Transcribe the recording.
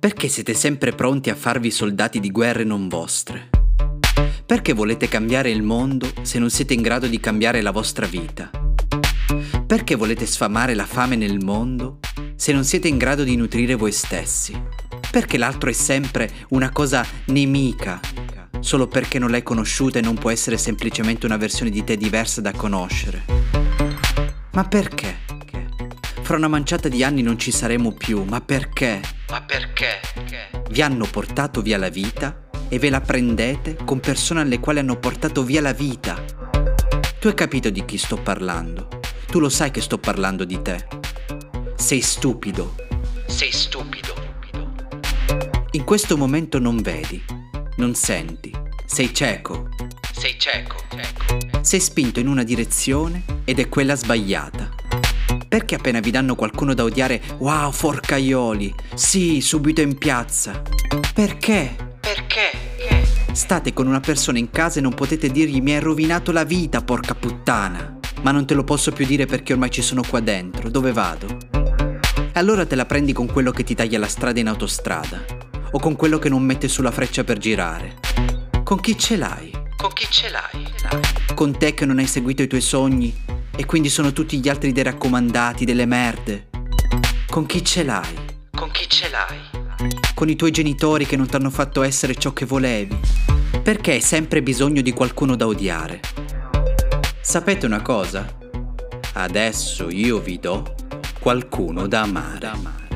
Perché siete sempre pronti a farvi soldati di guerre non vostre? Perché volete cambiare il mondo se non siete in grado di cambiare la vostra vita? Perché volete sfamare la fame nel mondo se non siete in grado di nutrire voi stessi? Perché l'altro è sempre una cosa nemica, solo perché non l'hai conosciuta e non può essere semplicemente una versione di te diversa da conoscere? Ma perché? Fra una manciata di anni non ci saremo più, ma perché? Ma perché? Vi hanno portato via la vita e ve la prendete con persone alle quali hanno portato via la vita. Tu hai capito di chi sto parlando? Tu lo sai che sto parlando di te. Sei stupido. Sei stupido. In questo momento non vedi, non senti, sei cieco. Sei cieco. Sei spinto in una direzione ed è quella sbagliata. Perché appena vi danno qualcuno da odiare, wow, forcaioli, sì, subito in piazza? Perché? Perché? State con una persona in casa e non potete dirgli mi hai rovinato la vita, porca puttana. Ma non te lo posso più dire perché ormai ci sono qua dentro, dove vado? E allora te la prendi con quello che ti taglia la strada in autostrada, o con quello che non mette sulla freccia per girare. Con chi ce l'hai? Con chi ce l'hai? Con te che non hai seguito i tuoi sogni e quindi sono tutti gli altri dei raccomandati, delle merde. Con chi ce l'hai? Con chi ce l'hai? Con i tuoi genitori che non ti hanno fatto essere ciò che volevi. Perché hai sempre bisogno di qualcuno da odiare? Sapete una cosa? Adesso io vi do qualcuno da amare.